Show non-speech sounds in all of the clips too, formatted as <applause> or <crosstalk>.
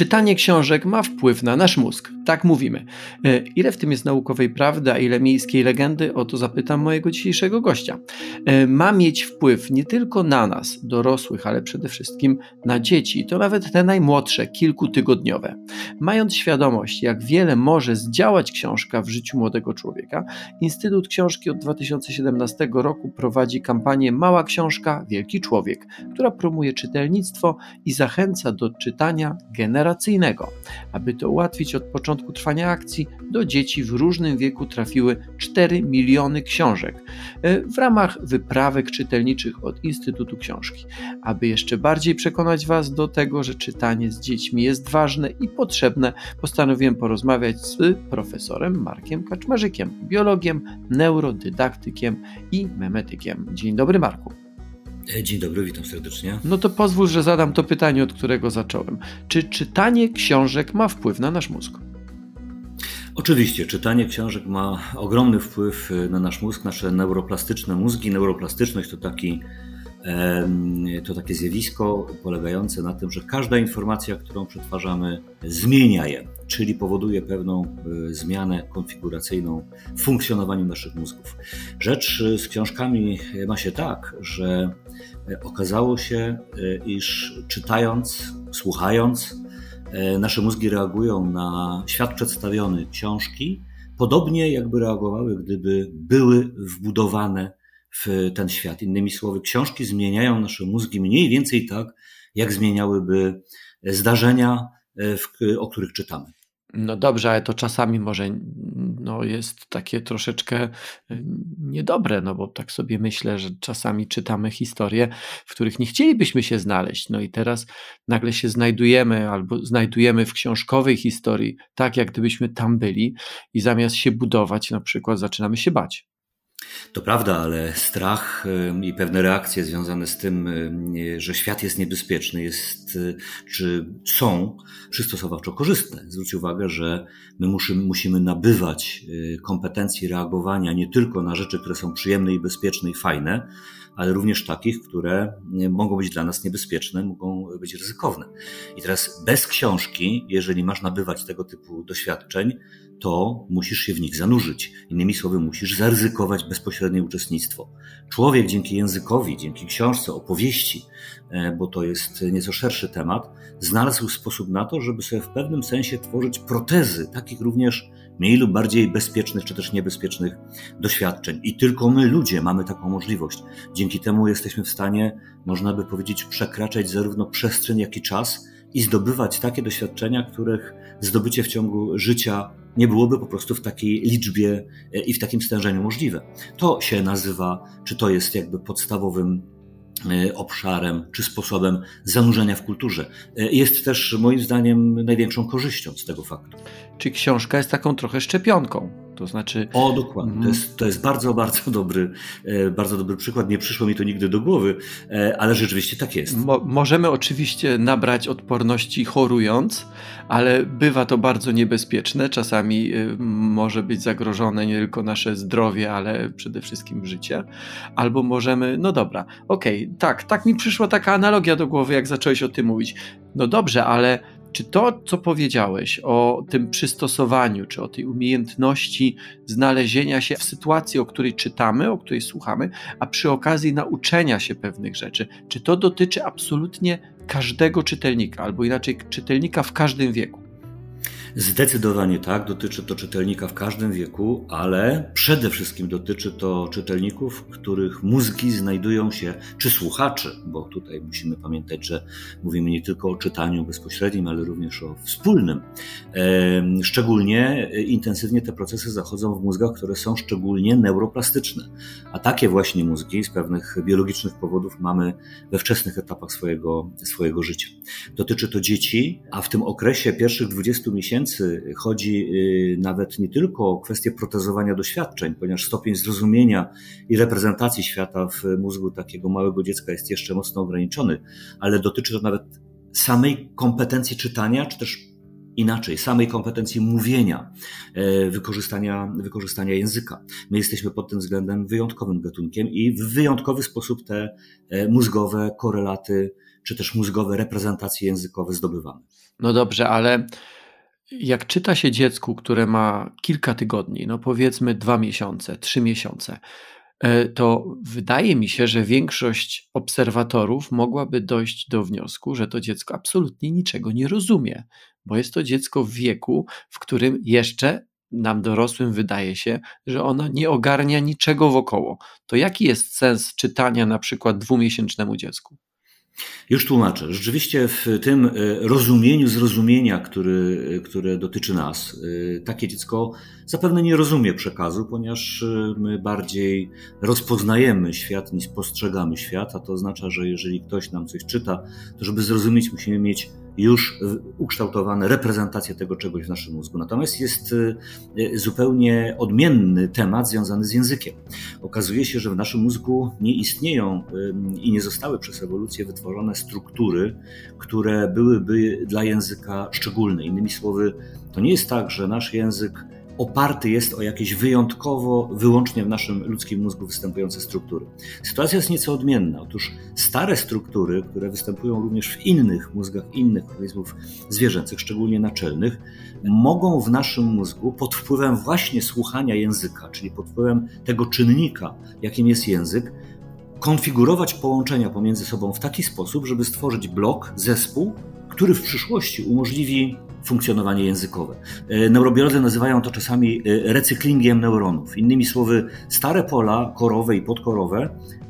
Czytanie książek ma wpływ na nasz mózg, tak mówimy. E, ile w tym jest naukowej prawdy, a ile miejskiej legendy? O to zapytam mojego dzisiejszego gościa. E, ma mieć wpływ nie tylko na nas, dorosłych, ale przede wszystkim na dzieci, to nawet te najmłodsze, kilkutygodniowe. Mając świadomość, jak wiele może zdziałać książka w życiu młodego człowieka, Instytut Książki od 2017 roku prowadzi kampanię Mała Książka, Wielki Człowiek, która promuje czytelnictwo i zachęca do czytania generacyjnego. Aby to ułatwić, od początku trwania akcji do dzieci w różnym wieku trafiły 4 miliony książek e, w ramach wyprawek czytelniczych od Instytutu Książki. Aby jeszcze bardziej przekonać Was do tego, że czytanie z dziećmi jest ważne i potrzebne, postanowiłem porozmawiać z profesorem Markiem Kaczmarzykiem, biologiem, neurodydaktykiem i memetykiem. Dzień dobry, Marku. E, dzień dobry, witam serdecznie. No to pozwól, że zadam to pytanie, od którego zacząłem. Czy czytanie książek ma wpływ na nasz mózg? Oczywiście, czytanie książek ma ogromny wpływ e, na nasz mózg, nasze neuroplastyczne mózgi. Neuroplastyczność to taki to takie zjawisko polegające na tym, że każda informacja, którą przetwarzamy, zmienia je, czyli powoduje pewną e, zmianę konfiguracyjną w funkcjonowaniu naszych mózgów. Rzecz z książkami ma się tak, że e, okazało się, e, iż czytając, słuchając, nasze mózgi reagują na świat przedstawiony książki, podobnie jakby reagowały, gdyby były wbudowane w ten świat. Innymi słowy, książki zmieniają nasze mózgi mniej więcej tak, jak zmieniałyby zdarzenia, e, w, o których czytamy. No dobrze, ale to czasami może no, jest takie troszeczkę e, niedobre, no bo tak sobie myślę, że czasami czytamy historie, w których nie chcielibyśmy się znaleźć. No i teraz nagle się znajdujemy albo znajdujemy w książkowej historii, tak jak gdybyśmy tam byli i zamiast się budować, na przykład zaczynamy się bać. To prawda, ale strach i pewne reakcje związane z tym, że świat jest niebezpieczny, jest, y, czy są przystosowawczo korzystne. Zwróć uwagę, że my musimy, musimy nabywać kompetencji reagowania nie tylko na rzeczy, które są przyjemne i bezpieczne i fajne, ale również takich, które mogą być dla nas niebezpieczne, mogą być ryzykowne. I teraz bez książki, jeżeli masz nabywać tego typu doświadczeń, to musisz się w nich zanurzyć. Innymi słowy, musisz zaryzykować bezpośrednie uczestnictwo. Człowiek dzięki językowi, dzięki książce, opowieści, e, bo to jest nieco szerszy temat, znalazł sposób na to, żeby sobie w pewnym sensie tworzyć protezy takich również mniej lub bardziej bezpiecznych czy też niebezpiecznych doświadczeń. I tylko my, ludzie, mamy taką możliwość. Dzięki temu jesteśmy w stanie, można by powiedzieć, przekraczać zarówno przestrzeń, jak i czas i zdobywać takie doświadczenia, których zdobycie w ciągu życia nie byłoby po prostu w takiej liczbie e, i w takim stężeniu możliwe. To się nazywa, czy to jest jakby podstawowym obszarem czy sposobem zanurzenia w kulturze. E, jest też moim zdaniem największą korzyścią z tego faktu. Czy książka jest taką trochę szczepionką? To znaczy. O, dokładnie. To mhm. jest, to jest bardzo, bardzo dobry, e, bardzo dobry przykład. Nie przyszło mi to nigdy do głowy, e, ale rzeczywiście tak jest. Mo możemy oczywiście nabrać odporności chorując, ale bywa to bardzo niebezpieczne. Czasami e, może być zagrożone nie tylko nasze zdrowie, ale przede wszystkim życie. Albo możemy, no dobra, okej, okay, tak, tak mi przyszła taka analogia do głowy, jak zacząłeś o tym mówić. No dobrze, ale czy to, co powiedziałeś o tym przystosowaniu, czy o tej umiejętności znalezienia się w sytuacji, o której czytamy, o której słuchamy, a przy okazji nauczenia się pewnych rzeczy, czy to dotyczy absolutnie każdego czytelnika, albo inaczej czytelnika w każdym wieku? Zdecydowanie tak, dotyczy to czytelnika w każdym wieku, ale przede wszystkim dotyczy to czytelników, których mózgi znajdują się, czy słuchaczy, bo tutaj musimy pamiętać, że mówimy nie tylko o czytaniu bezpośrednim, ale również o wspólnym. Szczególnie intensywnie te procesy zachodzą w mózgach, które są szczególnie neuroplastyczne. A takie właśnie mózgi z pewnych biologicznych powodów mamy we wczesnych etapach swojego, swojego życia. Dotyczy to dzieci, a w tym okresie pierwszych 20 miesięcy chodzi y, nawet nie tylko o kwestię protezowania doświadczeń, ponieważ stopień zrozumienia i reprezentacji świata w mózgu takiego małego dziecka jest jeszcze mocno ograniczony, ale dotyczy to nawet samej kompetencji czytania, czy też inaczej, samej kompetencji mówienia, e, wykorzystania, wykorzystania języka. My jesteśmy pod tym względem wyjątkowym gatunkiem i w wyjątkowy sposób te e, mózgowe korelaty, czy też mózgowe reprezentacje językowe zdobywamy. No dobrze, ale jak czyta się dziecku, które ma kilka tygodni, no powiedzmy dwa miesiące, trzy miesiące, e, to wydaje mi się, że większość obserwatorów mogłaby dojść do wniosku, że to dziecko absolutnie niczego nie rozumie, bo jest to dziecko w wieku, w którym jeszcze nam dorosłym wydaje się, że ono nie ogarnia niczego wokoło. To jaki jest sens czytania na przykład dwumiesięcznemu dziecku? Już tłumaczę. Rzeczywiście w tym e, rozumieniu zrozumienia, który, e, które dotyczy nas, e, takie dziecko zapewne nie rozumie przekazu, ponieważ my bardziej rozpoznajemy świat niż postrzegamy świat, a to oznacza, że jeżeli ktoś nam coś czyta, to żeby zrozumieć, musimy mieć już ukształtowane reprezentacje tego czegoś w naszym mózgu. Natomiast jest e, zupełnie odmienny temat związany z językiem. Okazuje się, że w naszym mózgu nie istnieją i nie zostały przez ewolucję wytworzone struktury, które byłyby dla języka szczególne. Innymi słowy, to nie jest tak, że nasz język oparty jest o jakieś wyjątkowo, wyłącznie w naszym ludzkim mózgu występujące struktury. Sytuacja jest nieco odmienna. Otóż stare struktury, które występują również w innych mózgach innych organizmów zwierzęcych, szczególnie naczelnych, mogą w naszym mózgu pod wpływem właśnie słuchania języka, czyli pod wpływem tego czynnika, jakim jest język, konfigurować połączenia pomiędzy sobą w taki sposób, żeby stworzyć blok, zespół, który w przyszłości umożliwi funkcjonowanie językowe. E, neurobiolodzy nazywają to czasami e, recyklingiem neuronów. Innymi słowy, stare pola korowe i podkorowe,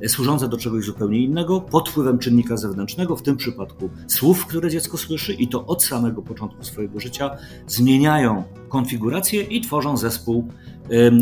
służące do czegoś zupełnie innego, pod wpływem czynnika zewnętrznego, w tym przypadku słów, które dziecko słyszy, i to od samego początku swojego życia, zmieniają konfigurację i tworzą zespół,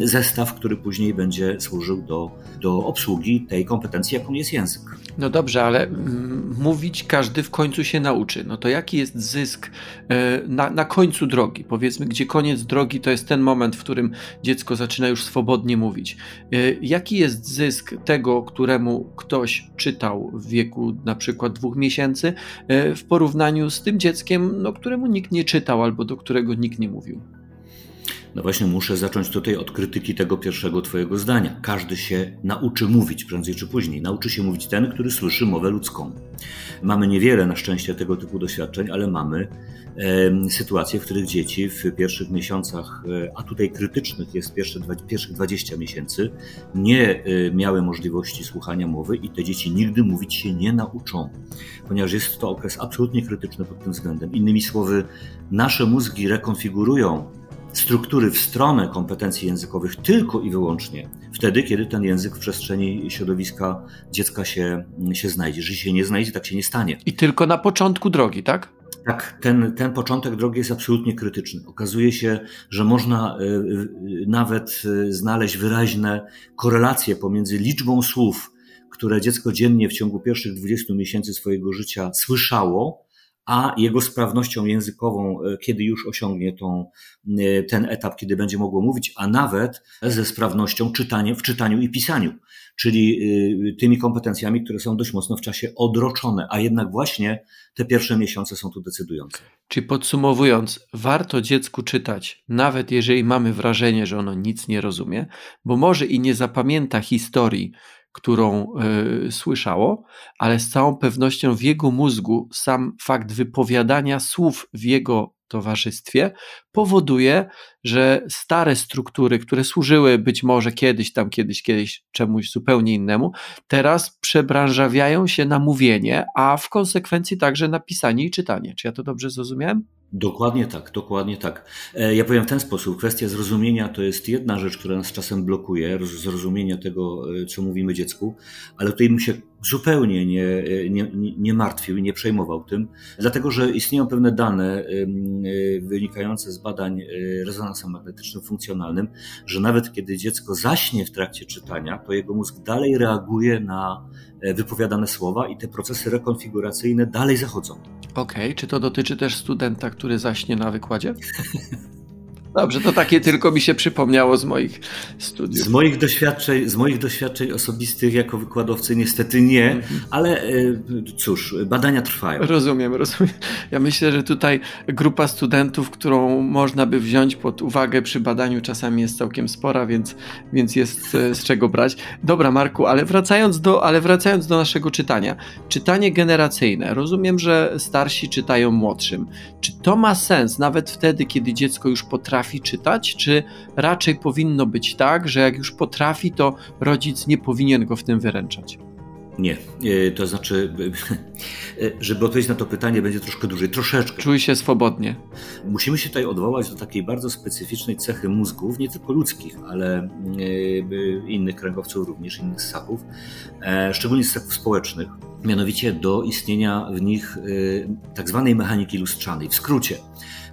zestaw, który później będzie służył do, do obsługi tej kompetencji, jaką jest język. No dobrze, ale mm, mówić każdy w końcu się nauczy. No to jaki jest zysk e, na, na końcu drogi? Powiedzmy, gdzie koniec drogi to jest ten moment, w którym dziecko zaczyna już swobodnie mówić. E, jaki jest zysk tego, któremu ktoś czytał w wieku na przykład dwóch miesięcy, e, w porównaniu z tym dzieckiem, no, któremu nikt nie czytał albo do którego nikt nie mówił? No właśnie muszę zacząć tutaj od krytyki tego pierwszego twojego zdania. Każdy się nauczy mówić prędzej czy później. Nauczy się mówić ten, który słyszy mowę ludzką. Mamy niewiele na szczęście tego typu doświadczeń, ale mamy sytuacje, w których dzieci w pierwszych miesiącach, e, a tutaj krytycznych jest pierwsze, pierwszych 20 miesięcy, nie e, miały możliwości słuchania mowy i te dzieci nigdy mówić się nie nauczą, ponieważ jest to okres absolutnie krytyczny pod tym względem. Innymi słowy, nasze mózgi rekonfigurują struktury w stronę kompetencji językowych tylko i wyłącznie wtedy, kiedy ten język w przestrzeni środowiska dziecka się, się znajdzie. Jeżeli się nie znajdzie, tak się nie stanie. I tylko na początku drogi, tak? Tak, ten, ten początek drogi jest absolutnie krytyczny. Okazuje się, że można y, nawet y, znaleźć wyraźne korelacje pomiędzy liczbą słów, które dziecko dziennie w ciągu pierwszych 20 miesięcy swojego życia słyszało, a jego sprawnością językową, e, kiedy już osiągnie tą, e, ten etap, kiedy będzie mogło mówić, a nawet ze sprawnością czytania, w czytaniu i pisaniu, czyli e, tymi kompetencjami, które są dość mocno w czasie odroczone, a jednak właśnie te pierwsze miesiące są tu decydujące. Czyli podsumowując, warto dziecku czytać, nawet jeżeli mamy wrażenie, że ono nic nie rozumie, bo może i nie zapamięta historii, którą y, słyszało, ale z całą pewnością w jego mózgu sam fakt wypowiadania słów w jego towarzystwie powoduje, że stare struktury, które służyły być może kiedyś tam, kiedyś, kiedyś czemuś zupełnie innemu, teraz przebranżawiają się na mówienie, a w konsekwencji także na pisanie i czytanie. Czy ja to dobrze zrozumiałem? Dokładnie tak, dokładnie tak. E, ja powiem w ten sposób. Kwestia zrozumienia to jest jedna rzecz, która nas czasem blokuje, zrozumienia tego, e, co mówimy dziecku, ale tutaj bym się zupełnie nie, e, nie, nie martwił i nie przejmował tym, dlatego że istnieją pewne dane wynikające z badań rezonansem magnetycznym funkcjonalnym, że nawet kiedy dziecko zaśnie w trakcie czytania, to jego mózg dalej reaguje na wypowiadane słowa i te procesy rekonfiguracyjne dalej zachodzą. Okej, okay. czy to dotyczy też studenta, który zaśnie na wykładzie? <laughs> Dobrze, to takie tylko mi się przypomniało z moich studiów. Z moich doświadczeń, z moich doświadczeń osobistych jako wykładowcy niestety nie, mhm. ale e, cóż, badania trwają. Rozumiem, rozumiem. Ja myślę, że tutaj grupa studentów, którą można by wziąć pod uwagę przy badaniu czasami jest całkiem spora, więc, więc jest e, z czego brać. Dobra, Marku, ale wracając do, ale wracając do naszego czytania. Czytanie generacyjne. Rozumiem, że starsi czytają młodszym. Czy to ma sens nawet wtedy, kiedy dziecko już potrafi potrafi czytać, czy raczej powinno być tak, że jak już potrafi, to rodzic nie powinien go w tym wyręczać? Nie, e, to znaczy, e, żeby odpowiedzieć na to pytanie, będzie troszkę dłużej, troszeczkę. Czuj się swobodnie. Musimy się tutaj odwołać do takiej bardzo specyficznej cechy mózgów, nie tylko ludzkich, ale e, innych kręgowców również, innych ssaków, szczególnie ssaków społecznych, mianowicie do istnienia w nich tak zwanej mechaniki lustrzanej. W skrócie,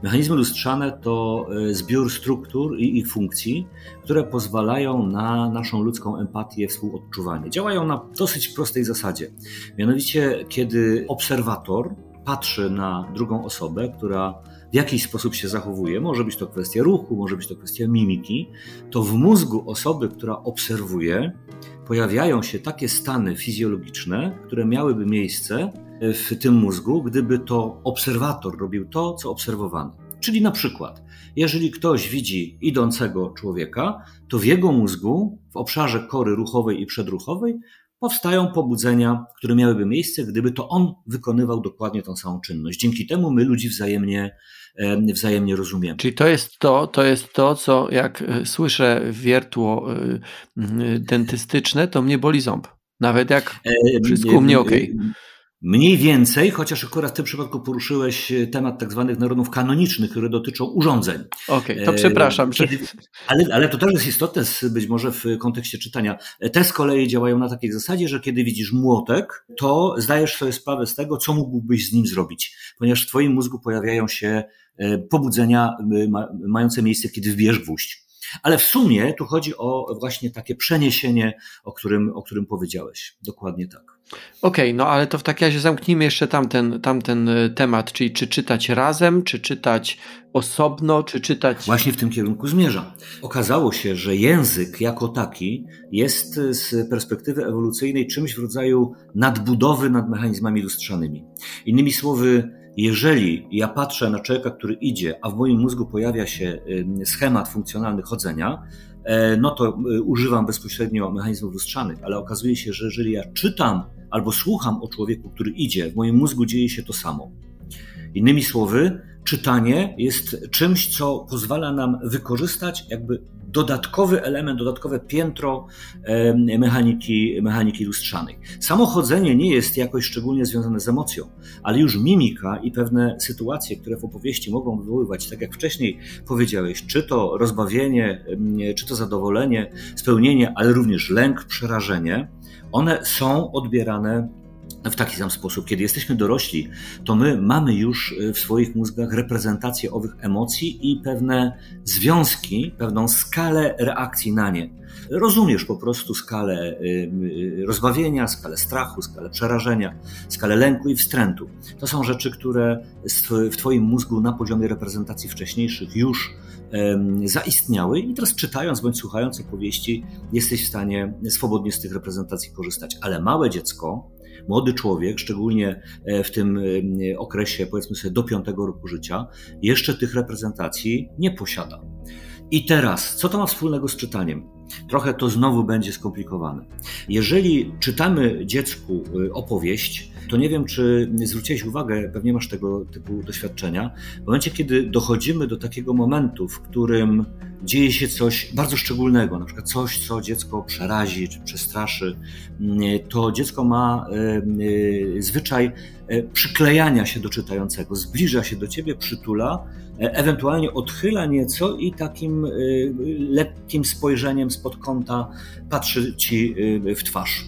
Mechanizmy lustrzane to e, zbiór struktur i ich funkcji, które pozwalają na naszą ludzką empatię, współodczuwanie. Działają na dosyć prostej zasadzie. Mianowicie, kiedy obserwator patrzy na drugą osobę, która w jakiś sposób się zachowuje, może być to kwestia ruchu, może być to kwestia mimiki, to w mózgu osoby, która obserwuje, pojawiają się takie stany fizjologiczne, które miałyby miejsce w tym mózgu, gdyby to obserwator robił to, co obserwowano. Czyli na przykład, jeżeli ktoś widzi idącego człowieka, to w jego mózgu, w obszarze kory ruchowej i przedruchowej, powstają pobudzenia, które miałyby miejsce, gdyby to on wykonywał dokładnie tą samą czynność. Dzięki temu my ludzi wzajemnie, wzajemnie rozumiemy. Czyli to jest to, to jest to, co jak e, słyszę wiertło e, dentystyczne, to mnie boli ząb. Nawet jak wszystko u mnie ok. Mniej więcej, chociaż akurat w tym przypadku poruszyłeś e, temat tak zwanych neuronów kanonicznych, które dotyczą urządzeń. Okej, okay, to przepraszam. Kiedy, ale, ale to też jest istotne być może w kontekście czytania. Te z kolei działają na takiej zasadzie, że kiedy widzisz młotek, to zdajesz sobie sprawę z tego, co mógłbyś z nim zrobić, ponieważ w twoim mózgu pojawiają się e, pobudzenia mające miejsce, kiedy wbierz gwóźdź. Ale w sumie tu chodzi o właśnie takie przeniesienie, o którym, o którym powiedziałeś. Dokładnie tak. Okej, okay, no ale to w takim razie zamknijmy jeszcze tamten, tamten e, temat, czyli czy czytać razem, czy czytać osobno, czy czytać. Właśnie w tym kierunku zmierza. Okazało się, że język jako taki jest z perspektywy ewolucyjnej czymś w rodzaju nadbudowy nad mechanizmami lustrzanymi. Innymi słowy, jeżeli ja patrzę na człowieka, który idzie, a w moim mózgu pojawia się schemat funkcjonalny chodzenia, e, no to e, używam bezpośrednio mechanizmów lustrzanych, ale okazuje się, że jeżeli ja czytam albo słucham o człowieku, który idzie, w moim mózgu dzieje się to samo. Innymi słowy, czytanie jest czymś, co pozwala nam wykorzystać jakby dodatkowy element, dodatkowe piętro mechaniki, mechaniki lustrzanej. Samochodzenie nie jest jakoś szczególnie związane z emocją, ale już mimika i pewne sytuacje, które w opowieści mogą wywoływać, tak jak wcześniej powiedziałeś, czy to rozbawienie, czy to zadowolenie, spełnienie, ale również lęk, przerażenie, one są odbierane w taki sam sposób. Kiedy jesteśmy dorośli, to my mamy już y, w swoich mózgach reprezentację owych emocji i pewne związki, pewną skalę reakcji na nie. Rozumiesz po prostu skalę y, y, rozbawienia, skalę strachu, skalę przerażenia, skalę lęku i wstrętu. To są rzeczy, które w Twoim mózgu na poziomie reprezentacji wcześniejszych już zaistniały i teraz czytając bądź słuchając opowieści jesteś w stanie swobodnie z tych reprezentacji korzystać. Ale małe dziecko, młody człowiek, szczególnie e, w tym e, okresie, powiedzmy sobie, do piątego roku życia, jeszcze tych reprezentacji nie posiada. I teraz, co to ma wspólnego z czytaniem? Trochę to znowu będzie skomplikowane. Jeżeli czytamy dziecku e, opowieść, to nie wiem, czy zwróciłeś uwagę, pewnie masz tego typu doświadczenia, w momencie, kiedy dochodzimy do takiego momentu, w którym dzieje się coś bardzo szczególnego, na przykład coś, co dziecko przerazi czy przestraszy, to dziecko ma e, e, zwyczaj przyklejania się do czytającego, zbliża się do ciebie, przytula, ewentualnie odchyla nieco i takim lekkim spojrzeniem spod kąta patrzy ci w twarz.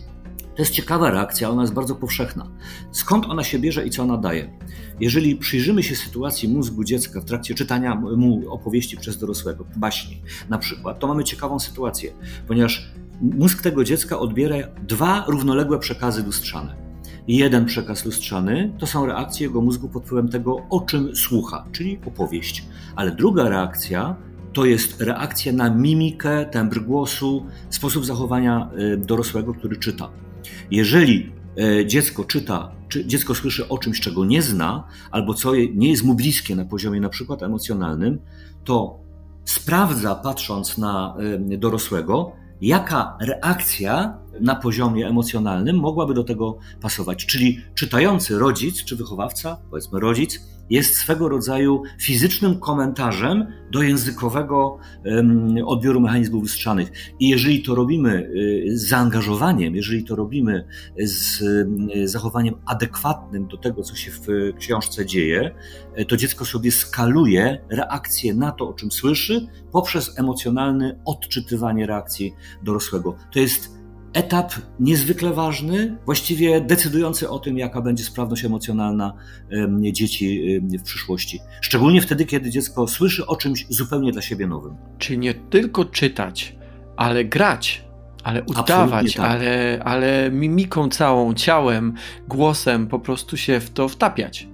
To jest ciekawa reakcja, ona jest bardzo powszechna. Skąd ona się bierze i co ona daje? Jeżeli przyjrzymy się sytuacji mózgu dziecka w trakcie czytania mu opowieści przez dorosłego, baśni na przykład, to mamy ciekawą sytuację, ponieważ mózg tego dziecka odbiera dwa równoległe przekazy lustrzane. Jeden przekaz lustrzany to są reakcje jego mózgu pod wpływem tego, o czym słucha, czyli opowieść. Ale druga reakcja to jest reakcja na mimikę, tembr głosu, sposób zachowania dorosłego, który czyta. Jeżeli dziecko czyta, czy dziecko słyszy o czymś, czego nie zna, albo co nie jest mu bliskie na poziomie na przykład emocjonalnym, to sprawdza, patrząc na dorosłego, jaka reakcja na poziomie emocjonalnym mogłaby do tego pasować. Czyli czytający rodzic czy wychowawca, powiedzmy rodzic, jest swego rodzaju fizycznym komentarzem do językowego odbioru mechanizmów wystrzanych. I jeżeli to robimy y, z zaangażowaniem, jeżeli to robimy z y, zachowaniem adekwatnym do tego, co się w książce dzieje, y, to dziecko sobie skaluje reakcję na to, o czym słyszy, poprzez emocjonalne odczytywanie reakcji dorosłego. To jest etap niezwykle ważny, właściwie decydujący o tym, jaka będzie sprawność emocjonalna dzieci w przyszłości. Szczególnie wtedy, kiedy dziecko słyszy o czymś zupełnie dla siebie nowym. Czyli nie tylko czytać, ale grać, ale udawać, tak. ale, ale mimiką całą, ciałem, głosem po prostu się w to wtapiać.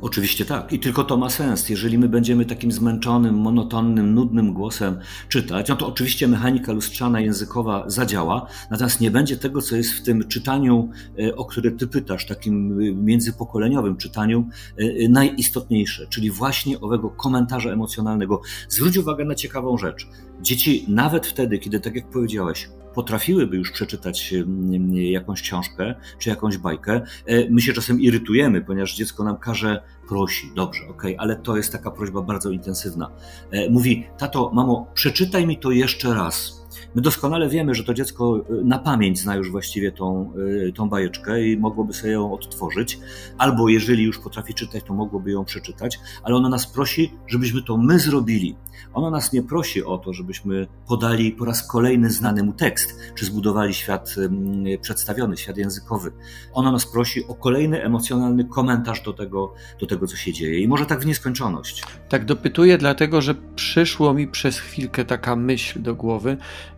Oczywiście tak. I tylko to ma sens. Jeżeli my będziemy takim zmęczonym, monotonnym, nudnym głosem czytać, no to oczywiście mechanika lustrzana językowa zadziała, natomiast nie będzie tego, co jest w tym czytaniu, e, o które ty pytasz, takim e, międzypokoleniowym czytaniu, e, najistotniejsze, czyli właśnie owego komentarza emocjonalnego. Zwróć uwagę na ciekawą rzecz. Dzieci nawet wtedy, kiedy, tak jak powiedziałeś, potrafiłyby już przeczytać jakąś książkę czy jakąś bajkę, e, my się czasem irytujemy, ponieważ dziecko nam każe, prosi, dobrze, okay, ale to jest taka prośba bardzo intensywna. E, mówi, tato, mamo, przeczytaj mi to jeszcze raz. My doskonale wiemy, że to dziecko y, na pamięć zna już właściwie tą, y, tą bajeczkę i mogłoby sobie ją odtworzyć, albo jeżeli już potrafi czytać, to mogłoby ją przeczytać, ale ona nas prosi, żebyśmy to my zrobili. Ona nas nie prosi o to, żebyśmy podali po raz kolejny znany mu tekst, czy zbudowali świat przedstawiony, świat językowy. Ona nas prosi o kolejny emocjonalny komentarz do tego, do tego, co się dzieje. I może tak w nieskończoność. Tak dopytuję, dlatego że przyszło mi przez chwilkę taka myśl do głowy,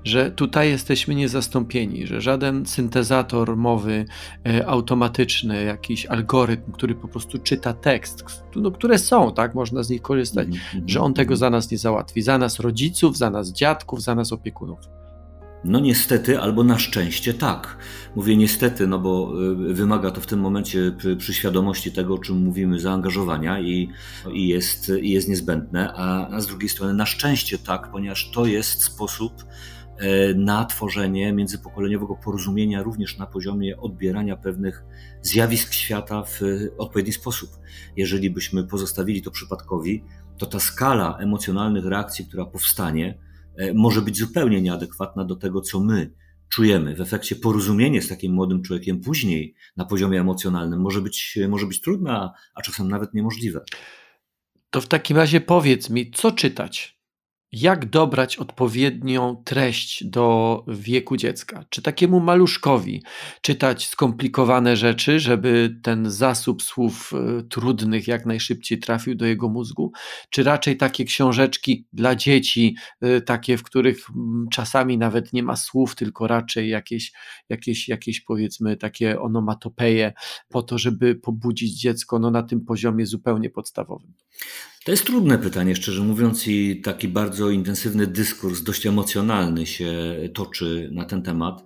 że tutaj jesteśmy niezastąpieni, że żaden syntezator mowy e, automatyczny, jakiś algorytm, który po prostu czyta tekst, no, które są, tak, można z nich korzystać, mm -hmm. że on tego za nas nie załatwi. Za nas rodziców, za nas dziadków, za nas opiekunów. No niestety, albo na szczęście tak. Mówię niestety, no bo y, wymaga to w tym momencie przy, przy świadomości tego, o czym mówimy, zaangażowania i, i, jest, i jest niezbędne, a, a z drugiej strony na szczęście tak, ponieważ to jest sposób na tworzenie międzypokoleniowego porozumienia również na poziomie odbierania pewnych zjawisk świata w odpowiedni sposób. Jeżeli byśmy pozostawili to przypadkowi, to ta skala emocjonalnych reakcji, która powstanie, E, może być zupełnie nieadekwatna do tego, co my czujemy. W efekcie porozumienie z takim młodym człowiekiem później na poziomie emocjonalnym może być, może być trudne, a czasem nawet niemożliwe. To w takim razie powiedz mi, co czytać? Jak dobrać odpowiednią treść do wieku dziecka? Czy takiemu maluszkowi czytać skomplikowane rzeczy, żeby ten zasób słów e, trudnych jak najszybciej trafił do jego mózgu? Czy raczej takie książeczki dla dzieci, e, takie, w których czasami nawet nie ma słów, tylko raczej jakieś, jakieś, jakieś powiedzmy takie onomatopeje, po to, żeby pobudzić dziecko no, na tym poziomie zupełnie podstawowym? To jest trudne pytanie, szczerze mówiąc, i taki bardzo intensywny dyskurs, dość emocjonalny się toczy na ten temat.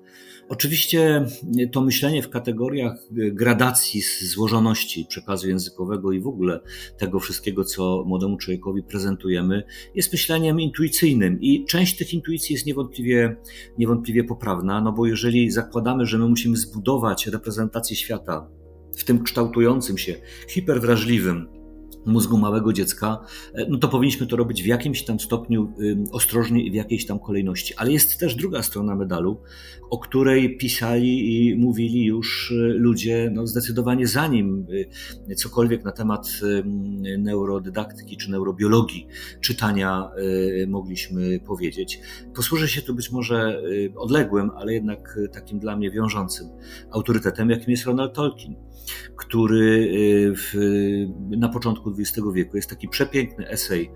Oczywiście to myślenie w kategoriach gradacji złożoności przekazu językowego i w ogóle tego wszystkiego, co młodemu człowiekowi prezentujemy, jest myśleniem intuicyjnym i część tych intuicji jest niewątpliwie, niewątpliwie poprawna, no bo jeżeli zakładamy, że my musimy zbudować reprezentację świata w tym kształtującym się, hiperwrażliwym, mózgu małego dziecka, e, no to powinniśmy to robić w jakimś tam stopniu ostrożnie i w jakiejś tam kolejności. Ale jest też druga strona medalu, o której pisali i mówili już e, ludzie no zdecydowanie zanim e, cokolwiek na temat neurodydaktyki czy neurobiologii czytania mogliśmy powiedzieć. Posłużę się tu być może odległym, ale jednak takim dla mnie wiążącym autorytetem, jakim jest Ronald Tolkien, który w, na początku XX wieku. Jest taki przepiękny esej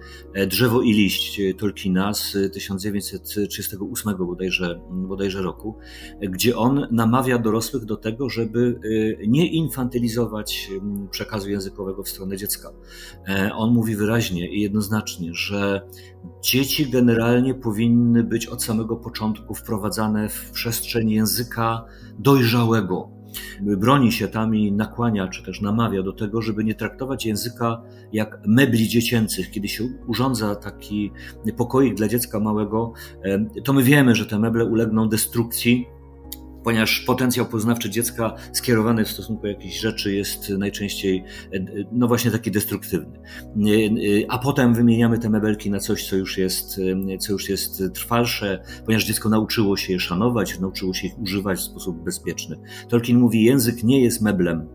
Drzewo i liść Tolkiena z 1938 bodajże, bodajże roku, gdzie on namawia dorosłych do tego, żeby nie infantylizować przekazu językowego w stronę dziecka. On mówi wyraźnie i jednoznacznie, że dzieci generalnie powinny być od samego początku wprowadzane w przestrzeń języka dojrzałego. Broni się tam i nakłania, czy też namawia do tego, żeby nie traktować języka jak mebli dziecięcych. Kiedy się urządza taki pokoik dla dziecka małego, to my wiemy, że te meble ulegną destrukcji, ponieważ potencjał poznawczy dziecka skierowany w stosunku do jakichś rzeczy jest najczęściej, e, no właśnie taki destruktywny. E, e, a potem wymieniamy te mebelki na coś, co już jest, co już jest trwalsze, ponieważ dziecko nauczyło się je szanować, nauczyło się ich używać w sposób bezpieczny. Tolkien mówi, język nie jest meblem,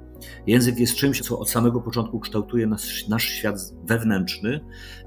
Język jest czymś, co od samego początku kształtuje nasz, nasz świat wewnętrzny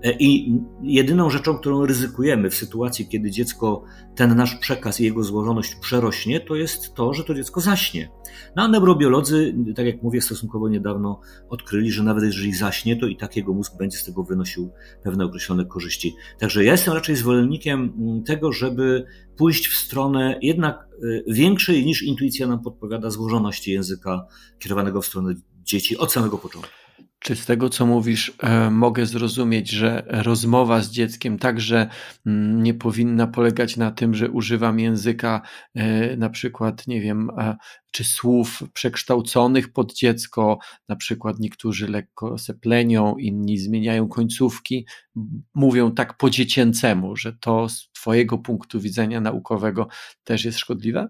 e, i jedyną rzeczą, którą ryzykujemy w sytuacji, kiedy dziecko ten nasz przekaz i jego złożoność przerośnie, to jest to, że to dziecko zaśnie. No a neurobiolodzy, tak jak mówię, stosunkowo niedawno odkryli, że nawet jeżeli zaśnie, to i tak jego mózg będzie z tego wynosił pewne określone korzyści. Także ja jestem raczej zwolennikiem mm, tego, żeby pójść w stronę jednak y, większej niż intuicja nam podpowiada złożoności języka kierowanego w stronę dzieci od samego początku. Czy z tego, co mówisz, e, mogę zrozumieć, że rozmowa z dzieckiem także mm, nie powinna polegać na tym, że używam języka, e, na przykład, nie wiem, czy słów przekształconych pod dziecko, na przykład niektórzy lekko seplenią, inni zmieniają końcówki, mówią tak po dziecięcemu, że to z Twojego punktu widzenia naukowego też jest szkodliwe?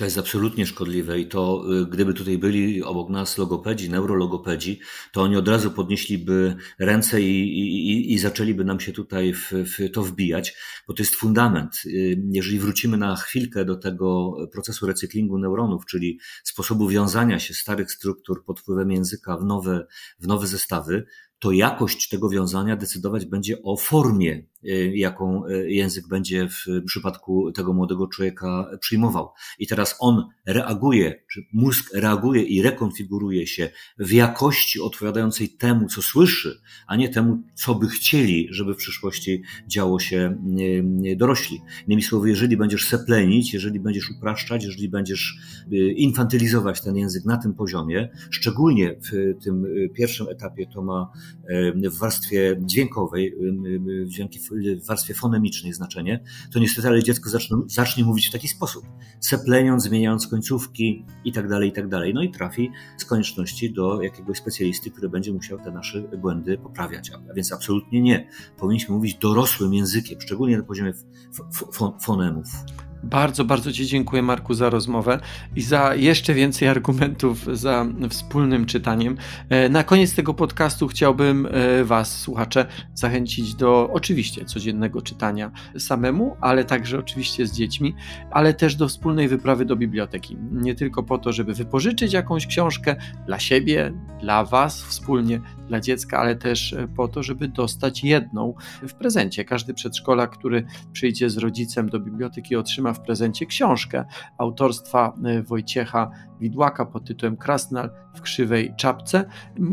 To jest absolutnie szkodliwe i to y, gdyby tutaj byli obok nas logopedzi, neurologopedzi, to oni od razu podnieśliby ręce i, i, i zaczęliby nam się tutaj w, w, to wbijać, bo to jest fundament. Y, jeżeli wrócimy na chwilkę do tego procesu recyklingu neuronów, czyli sposobu wiązania się starych struktur pod wpływem języka w nowe, w nowe zestawy, to jakość tego wiązania decydować będzie o formie, jaką y, język będzie w przypadku tego młodego człowieka przyjmował. I teraz on reaguje, czy mózg reaguje i rekonfiguruje się w jakości odpowiadającej temu, co słyszy, a nie temu, co by chcieli, żeby w przyszłości działo się y, dorośli. Innymi słowy, jeżeli będziesz seplenić, jeżeli będziesz upraszczać, jeżeli będziesz infantylizować ten język na tym poziomie, szczególnie w tym pierwszym etapie to ma w warstwie dźwiękowej, w warstwie fonemicznej znaczenie, to niestety ale dziecko zacznie, zacznie mówić w taki sposób, sepleniąc, zmieniając końcówki i tak dalej, i tak dalej. No i trafi z konieczności do jakiegoś specjalisty, który będzie musiał te nasze błędy poprawiać. A więc absolutnie nie. Powinniśmy mówić dorosłym językiem, szczególnie na poziomie fonemów. Bardzo, bardzo Ci dziękuję, Marku, za rozmowę i za jeszcze więcej argumentów za wspólnym czytaniem. E, na koniec tego podcastu chciałbym e, Was, słuchacze, zachęcić do oczywiście codziennego czytania samemu, ale także oczywiście z dziećmi, ale też do wspólnej wyprawy do biblioteki. Nie tylko po to, żeby wypożyczyć jakąś książkę dla siebie, dla Was wspólnie, dla dziecka, ale też e, po to, żeby dostać jedną w prezencie. Każdy przedszkolak, który przyjdzie z rodzicem do biblioteki, otrzyma w prezencie książkę autorstwa e, Wojciecha Widłaka pod tytułem Krasnal w krzywej czapce.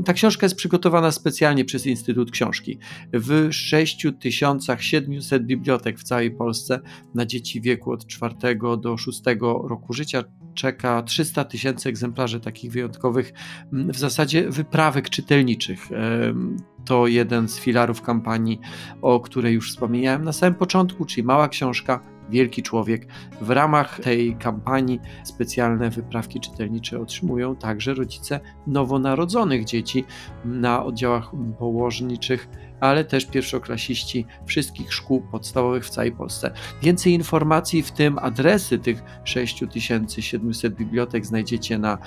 Ta książka jest przygotowana specjalnie przez Instytut Książki. W 6700 bibliotek w całej Polsce na dzieci wieku od 4 do 6 roku życia czeka 300 tysięcy egzemplarzy takich wyjątkowych, w zasadzie wyprawek czytelniczych. To jeden z filarów kampanii, o której już wspomniałem na samym początku, czyli mała książka, wielki człowiek. W ramach tej kampanii specjalne wyprawki czytelnicze otrzymują także rodzice nowonarodzonych dzieci na oddziałach położniczych ale też pierwszoklasiści wszystkich szkół podstawowych w całej Polsce. Więcej informacji, w tym adresy tych 6700 bibliotek znajdziecie na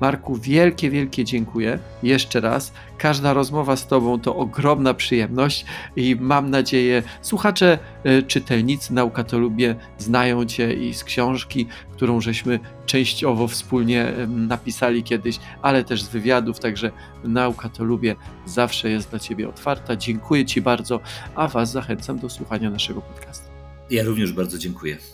Marku, wielkie, wielkie dziękuję jeszcze raz. Każda rozmowa z Tobą to ogromna przyjemność i mam nadzieję, słuchacze, y, czytelnicy Nauka to lubię znają Cię i z książki, którą żeśmy częściowo wspólnie napisali kiedyś, ale też z wywiadów, także Nauka to lubię zawsze jest dla Ciebie otwarta. Dziękuję Ci bardzo, a Was zachęcam do słuchania naszego podcastu. Ja również bardzo dziękuję.